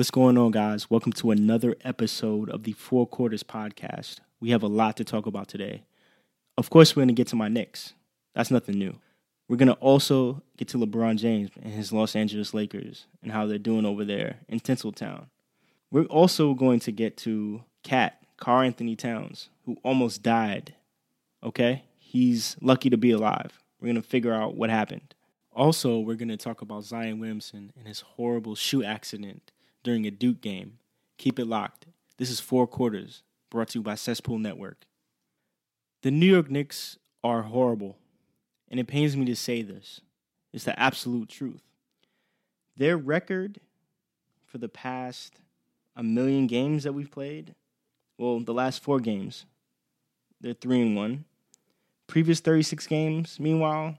What's going on, guys? Welcome to another episode of the Four Quarters Podcast. We have a lot to talk about today. Of course, we're going to get to my Knicks. That's nothing new. We're going to also get to LeBron James and his Los Angeles Lakers and how they're doing over there in Tinseltown. We're also going to get to Cat, Karl-Anthony Towns, who almost died. Okay? He's lucky to be alive. We're going to figure out what happened. Also, we're going to talk about Zion Williamson and his horrible shoe accident during a Duke game. Keep it locked. This is Four Quarters, brought to you by Cesspool Network. The New York Knicks are horrible, and it pains me to say this. It's the absolute truth. Their record for the past a million games that we've played, well, the last four games, they're three and one. Previous 36 games, meanwhile,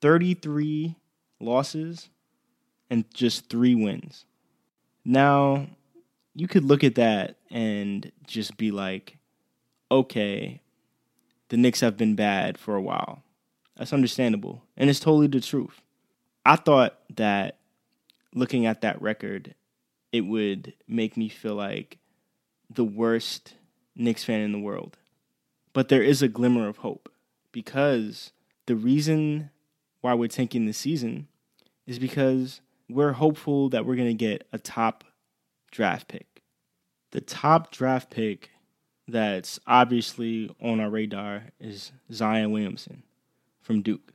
33 losses and just three wins. Now, you could look at that and just be like, okay, the Knicks have been bad for a while. That's understandable. And it's totally the truth. I thought that looking at that record, it would make me feel like the worst Knicks fan in the world. But there is a glimmer of hope because the reason why we're tanking this season is because we're hopeful that we're going to get a top draft pick. The top draft pick that's obviously on our radar is Zion Williamson from Duke.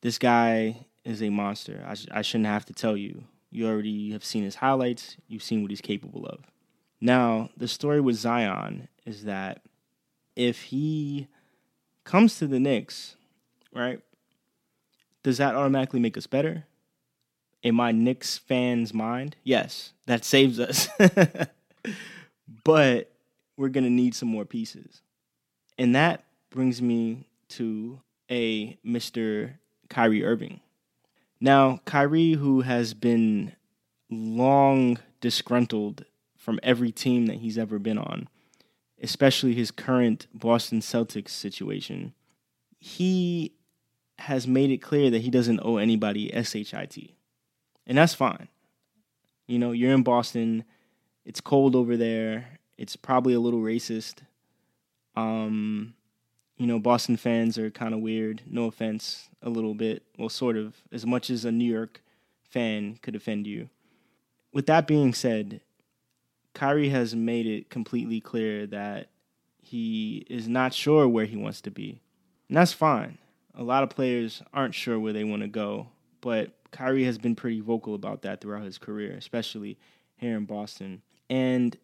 This guy is a monster. I, sh- I shouldn't have to tell you. You already have seen his highlights, you've seen what he's capable of. Now, the story with Zion is that if he comes to the Knicks, right, does that automatically make us better? In my Knicks fans' mind, yes, that saves us. but we're going to need some more pieces. And that brings me to a Mr. Kyrie Irving. Now, Kyrie, who has been long disgruntled from every team that he's ever been on, especially his current Boston Celtics situation, he has made it clear that he doesn't owe anybody SHIT. And that's fine. You know, you're in Boston, it's cold over there, it's probably a little racist. Um, you know, Boston fans are kind of weird. No offense, a little bit. Well, sort of. As much as a New York fan could offend you. With that being said, Kyrie has made it completely clear that he is not sure where he wants to be. And that's fine. A lot of players aren't sure where they want to go, but Kyrie has been pretty vocal about that throughout his career, especially here in Boston. And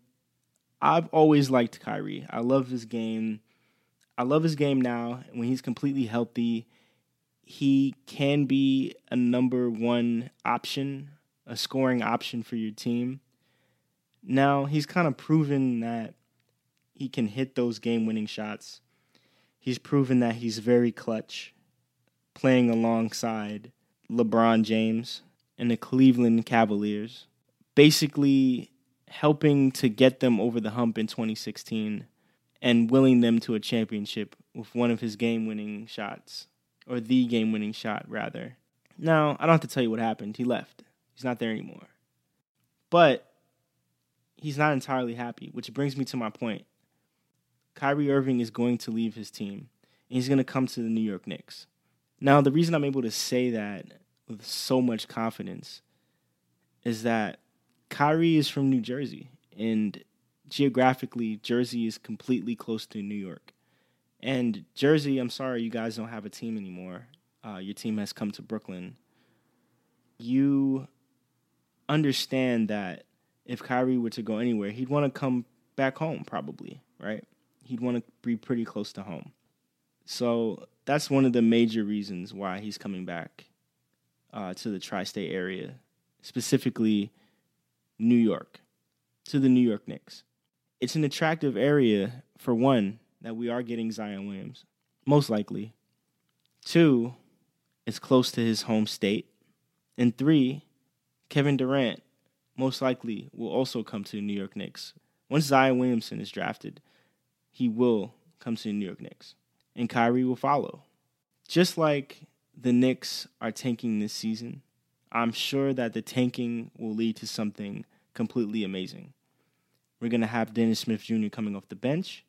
I've always liked Kyrie. I love his game. I love his game now. When he's completely healthy, he can be a number one option, a scoring option for your team. Now, he's kind of proven that he can hit those game winning shots. He's proven that he's very clutch, playing alongside LeBron James and the Cleveland Cavaliers. Basically, helping to get them over the hump in 2016 and willing them to a championship with one of his game winning shots, or the game winning shot, rather. Now, I don't have to tell you what happened. He left, he's not there anymore. But he's not entirely happy, which brings me to my point. Kyrie Irving is going to leave his team, and he's going to come to the New York Knicks. Now, the reason I'm able to say that with so much confidence is that Kyrie is from New Jersey, and geographically, Jersey is completely close to New York. And Jersey, I'm sorry, you guys don't have a team anymore. Uh, your team has come to Brooklyn. You understand that if Kyrie were to go anywhere, he'd want to come back home, probably, right? He'd want to be pretty close to home. So that's one of the major reasons why he's coming back uh, to the tri state area, specifically New York, to the New York Knicks. It's an attractive area, for one, that we are getting Zion Williams, most likely. Two, it's close to his home state. And three, Kevin Durant most likely will also come to the New York Knicks. Once Zion Williamson is drafted, he will come to the New York Knicks. And Kyrie will follow. Just like the Knicks are tanking this season, I'm sure that the tanking will lead to something completely amazing. We're going to have Dennis Smith Jr. coming off the bench.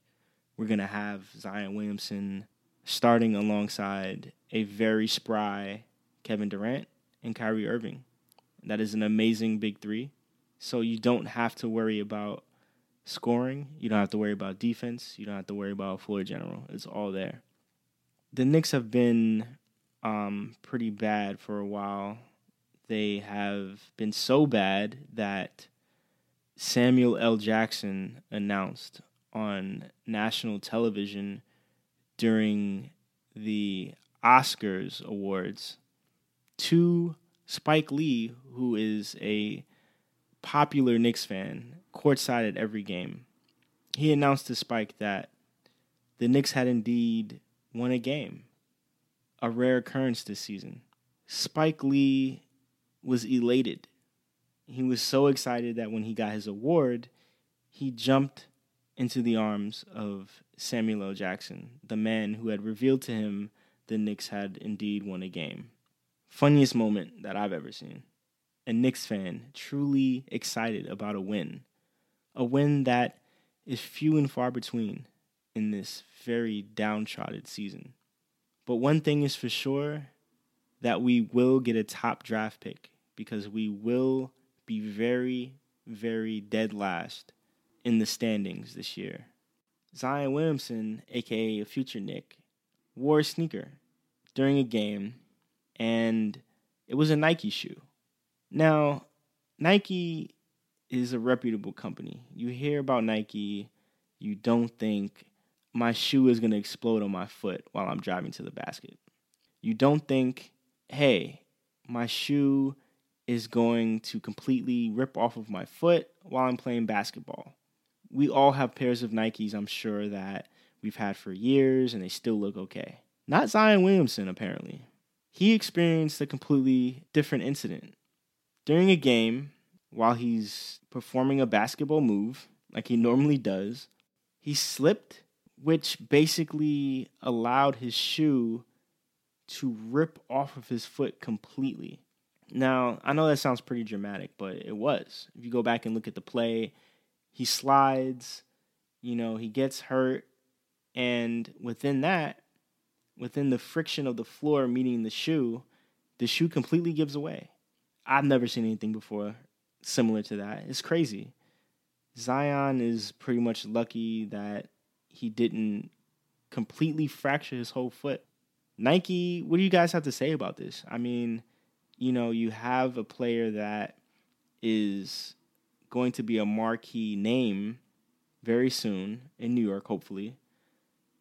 We're going to have Zion Williamson starting alongside a very spry Kevin Durant and Kyrie Irving. That is an amazing big three. So you don't have to worry about scoring. You don't have to worry about defense. You don't have to worry about floor general. It's all there. The Knicks have been um, pretty bad for a while. They have been so bad that Samuel L. Jackson announced on national television during the Oscars awards to Spike Lee, who is a popular Knicks fan, courtside at every game. He announced to Spike that the Knicks had indeed won a game, a rare occurrence this season. Spike Lee was elated. He was so excited that when he got his award, he jumped into the arms of Samuel L. Jackson, the man who had revealed to him the Knicks had indeed won a game. Funniest moment that I've ever seen. A Knicks fan truly excited about a win. A win that is few and far between in this very downtrodden season. But one thing is for sure that we will get a top draft pick because we will be very, very dead last in the standings this year. Zion Williamson, aka future Knick, wore a sneaker during a game, and it was a Nike shoe. Now, Nike is a reputable company. You hear about Nike, you don't think my shoe is going to explode on my foot while I'm driving to the basket. You don't think, hey, my shoe is going to completely rip off of my foot while I'm playing basketball. We all have pairs of Nikes, I'm sure, that we've had for years and they still look okay. Not Zion Williamson, apparently. He experienced a completely different incident. During a game, while he's performing a basketball move, like he normally does, he slipped, which basically allowed his shoe to rip off of his foot completely. Now, I know that sounds pretty dramatic, but it was. If you go back and look at the play, he slides, you know, he gets hurt, and within that, within the friction of the floor meeting the shoe, the shoe completely gives away. I've never seen anything before similar to that. It's crazy. Zion is pretty much lucky that he didn't completely fracture his whole foot. Nike, what do you guys have to say about this? I mean, you know, you have a player that is going to be a marquee name very soon in New York, hopefully.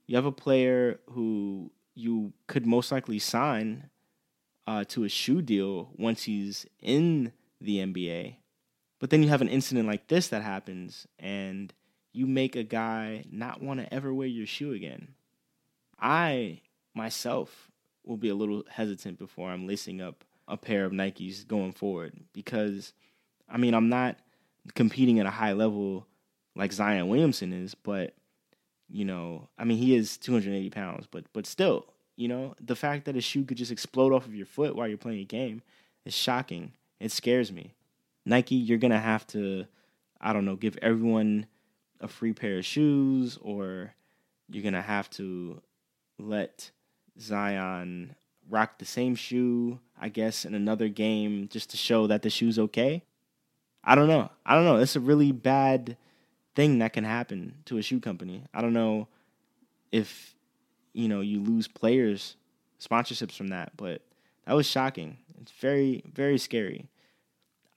You have a player who you could most likely sign uh, to a shoe deal once he's in the NBA. But then you have an incident like this that happens, and you make a guy not want to ever wear your shoe again. I myself will be a little hesitant before I'm lacing up a pair of Nikes going forward because, I mean, I'm not competing at a high level like Zion Williamson is, but you know, I mean, he is 280 pounds, but but still, you know, the fact that a shoe could just explode off of your foot while you're playing a game is shocking. It scares me. Nike, you're gonna have to, I don't know, give everyone a free pair of shoes, or you're gonna have to let Zion rock the same shoe, I guess, in another game just to show that the shoe's okay. I don't know. I don't know. It's a really bad thing that can happen to a shoe company. I don't know if you know you lose players sponsorships from that, but that was shocking. It's very very scary.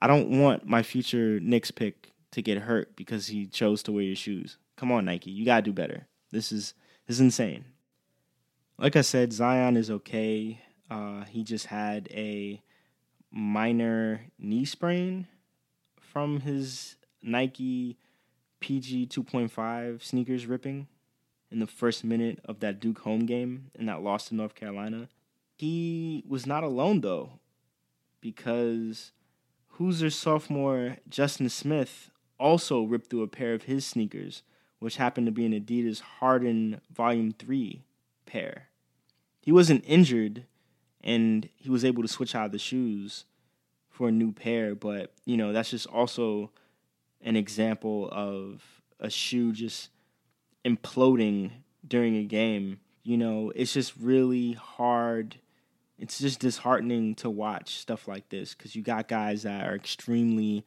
I don't want my future Knicks pick to get hurt because he chose to wear your shoes. Come on, Nike, you gotta do better. This is this is insane. Like I said, Zion is okay. Uh, he just had a minor knee sprain from his Nike PG 2.5 sneakers ripping in the first minute of that Duke home game and that loss to North Carolina. He was not alone though, because Hoosier sophomore Justin Smith also ripped through a pair of his sneakers, which happened to be an Adidas Harden Volume 3 pair. He wasn't injured and he was able to switch out the shoes for a new pair, but you know, that's just also an example of a shoe just imploding during a game. You know, it's just really hard. It's just disheartening to watch stuff like this because you got guys that are extremely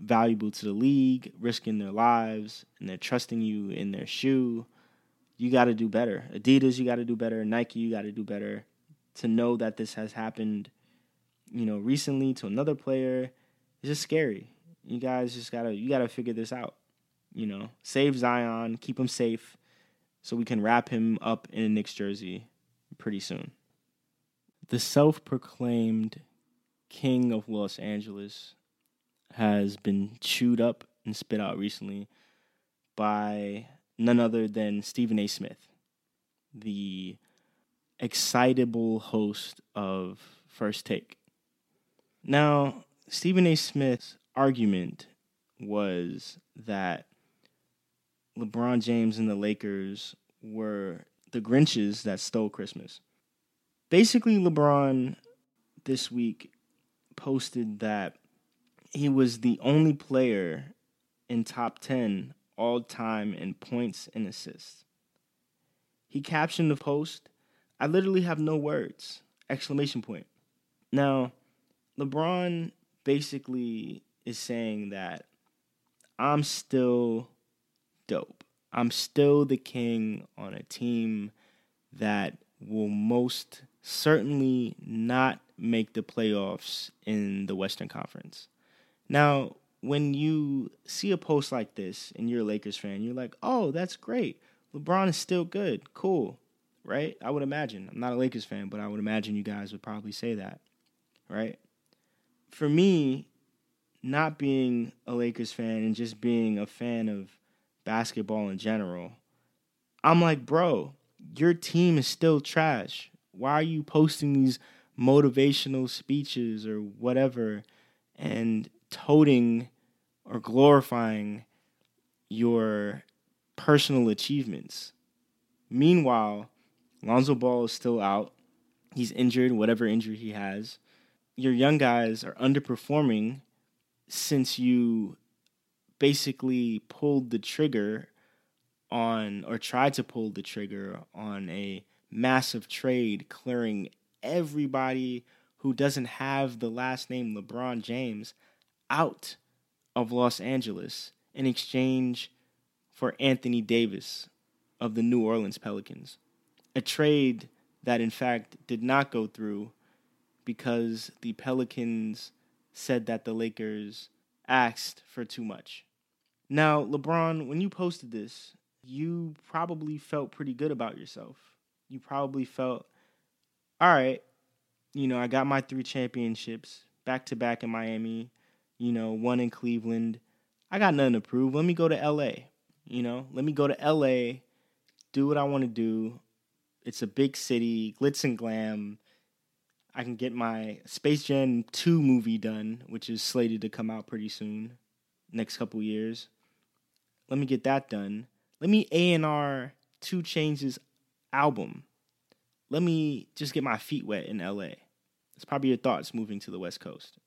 valuable to the league, risking their lives, and they're trusting you in their shoe. You got to do better. Adidas, you got to do better. Nike, you got to do better. To know that this has happened, you know, recently to another player, it's just scary. You guys just gotta you gotta figure this out. You know, save Zion, keep him safe, so we can wrap him up in a Knicks jersey pretty soon. The self-proclaimed king of Los Angeles has been chewed up and spit out recently by none other than Stephen A. Smith, the excitable host of First Take. Now, Stephen A. Smith's argument was that LeBron James and the Lakers were the Grinches that stole Christmas. Basically, LeBron this week posted that he was the only player in top 10 all time in points and assists. He captioned the post, I literally have no words. Exclamation point. Now, LeBron basically is saying that I'm still dope. I'm still the king on a team that will most certainly not make the playoffs in the Western Conference. Now, when you see a post like this and you're a Lakers fan, you're like, oh, that's great. LeBron is still good. Cool. Right? I would imagine. I'm not a Lakers fan, but I would imagine you guys would probably say that. Right? For me, not being a Lakers fan and just being a fan of basketball in general, I'm like, bro, your team is still trash. Why are you posting these motivational speeches or whatever and toting or glorifying your personal achievements. Meanwhile, Lonzo Ball is still out. He's injured, whatever injury he has. Your young guys are underperforming since you basically pulled the trigger on, or tried to pull the trigger on a massive trade, clearing everybody who doesn't have the last name LeBron James out of Los Angeles in exchange for Anthony Davis of the New Orleans Pelicans. A trade that, in fact, did not go through because the Pelicans said that the Lakers asked for too much. Now, LeBron, when you posted this, you probably felt pretty good about yourself. You probably felt, all right, you know, I got my three championships back to back in Miami you know, one in Cleveland. I got nothing to prove. Let me go to LA. You know, let me go to LA, do what I want to do. It's a big city, glitz and glam. I can get my Space Jam 2 movie done, which is slated to come out pretty soon, next couple years. Let me get that done. Let me A&R 2 Chainz album. Let me just get my feet wet in LA. That's probably your thoughts moving to the West Coast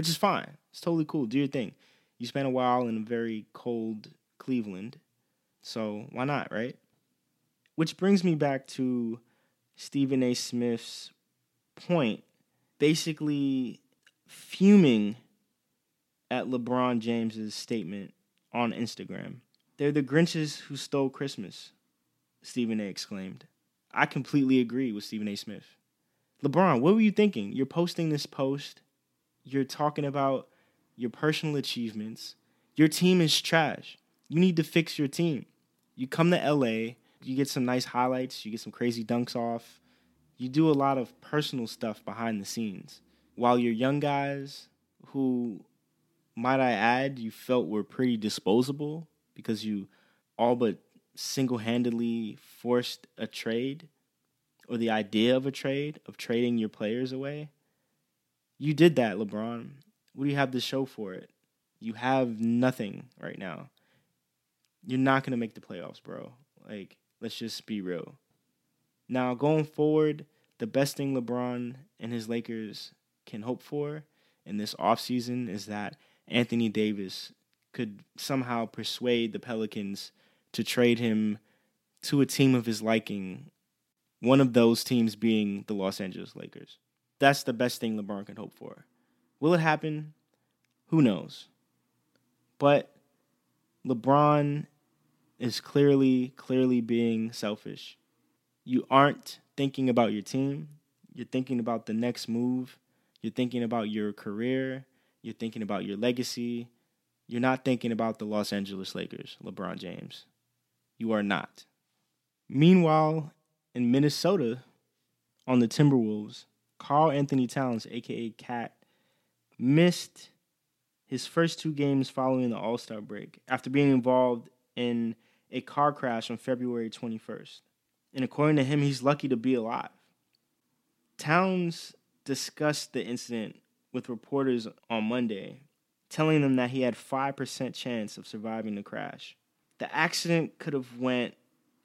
which is fine. It's totally cool. Do your thing. You spent a while in a very cold Cleveland, so why not, right? Which brings me back to Stephen A. Smith's point, basically fuming at LeBron James's statement on Instagram. They're the Grinches who stole Christmas, Stephen A. exclaimed. I completely agree with Stephen A. Smith. LeBron, what were you thinking? You're posting this post you're talking about your personal achievements. Your team is trash. You need to fix your team. You come to LA, you get some nice highlights, you get some crazy dunks off. You do a lot of personal stuff behind the scenes. While your young guys, who, might I add, you felt were pretty disposable because you all but single handedly forced a trade or the idea of a trade, of trading your players away you did that, LeBron. What do you have to show for it? You have nothing right now. You're not going to make the playoffs, bro. Like, let's just be real. Now, going forward, the best thing LeBron and his Lakers can hope for in this offseason is that Anthony Davis could somehow persuade the Pelicans to trade him to a team of his liking, one of those teams being the Los Angeles Lakers. That's the best thing LeBron can hope for. Will it happen? Who knows? But LeBron is clearly, clearly being selfish. You aren't thinking about your team. You're thinking about the next move. You're thinking about your career. You're thinking about your legacy. You're not thinking about the Los Angeles Lakers, LeBron James. You are not. Meanwhile, in Minnesota, on the Timberwolves, Karl-Anthony Towns, aka Cat, missed his first two games following the All Star break after being involved in a car crash on February 21st. And according to him, he's lucky to be alive. Towns discussed the incident with reporters on Monday, telling them that he had 5% chance of surviving the crash. The accident could have went,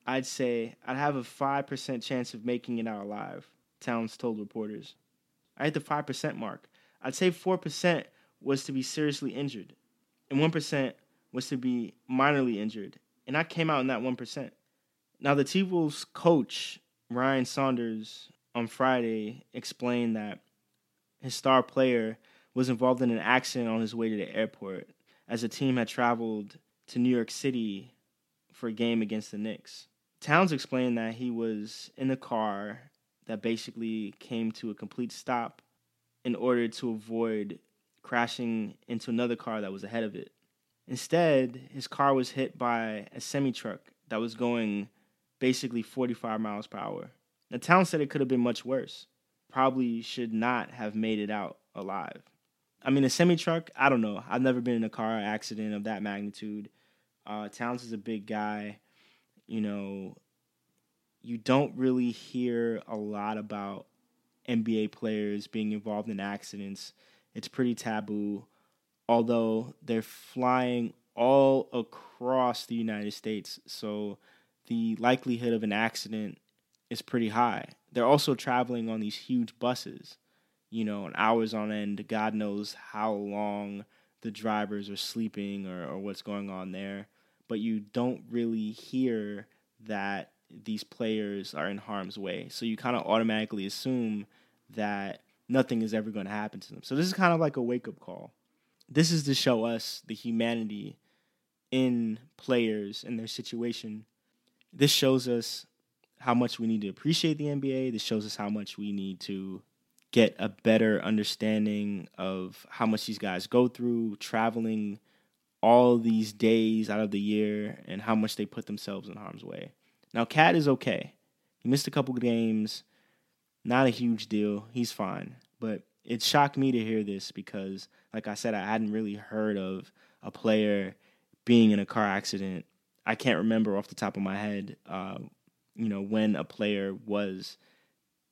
I'd say, I'd have a 5% chance of making it out alive, Towns told reporters. I hit the 5% mark. I'd say 4% was to be seriously injured, and 1% was to be minorly injured. And I came out in that 1%. Now, the T Wolves coach, Ryan Saunders, on Friday explained that his star player was involved in an accident on his way to the airport as the team had traveled to New York City for a game against the Knicks. Towns explained that he was in a car that basically came to a complete stop in order to avoid crashing into another car that was ahead of it. Instead, his car was hit by a semi truck that was going basically 45 miles per hour. The town said it could have been much worse. Probably should not have made it out alive. I mean, a semi truck, I don't know. I've never been in a car accident of that magnitude. Uh, Towns is a big guy. You know, you don't really hear a lot about NBA players being involved in accidents it's pretty taboo, although they're flying all across the United States. So the likelihood of an accident is pretty high. They're also traveling on these huge buses, you know, hours on end. God knows how long the drivers are sleeping or, or what's going on there. But you don't really hear that these players are in harm's way. So you kind of automatically assume that nothing is ever going to happen to them. So this is kind of like a wake up call. This is to show us the humanity in players and their situation. This shows us how much we need to appreciate the NBA. This shows us how much we need to get a better understanding of how much these guys go through traveling all these days out of the year and how much they put themselves in harm's way. Now, Cat is okay. He missed a couple games not a huge deal. He's fine. But it shocked me to hear this because, like I said, I hadn't really heard of a player being in a car accident. I can't remember off the top of my head, uh, you know, when a player was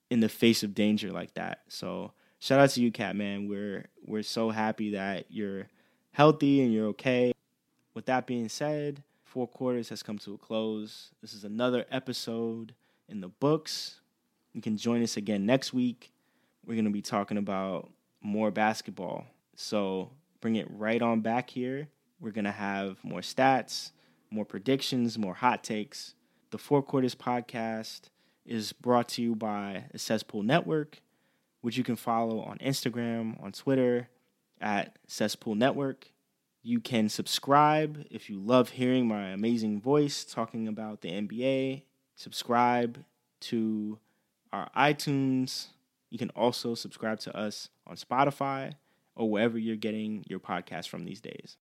in the face of danger like that. So shout out to you, Cat man. We're we're so happy that you're healthy and you're okay. With that being said, four quarters has come to a close. This is another episode in the books. You can join us again next week. We're going to be talking about more basketball. So bring it right on back here. We're going to have more stats, more predictions, more hot takes. The Four Quarters podcast is brought to you by the Cesspool Network, which you can follow on Instagram, on Twitter at Cesspool Network. You can subscribe if you love hearing my amazing voice talking about the NBA. Subscribe to our iTunes. You can also subscribe to us on Spotify or wherever you're getting your podcast from these days.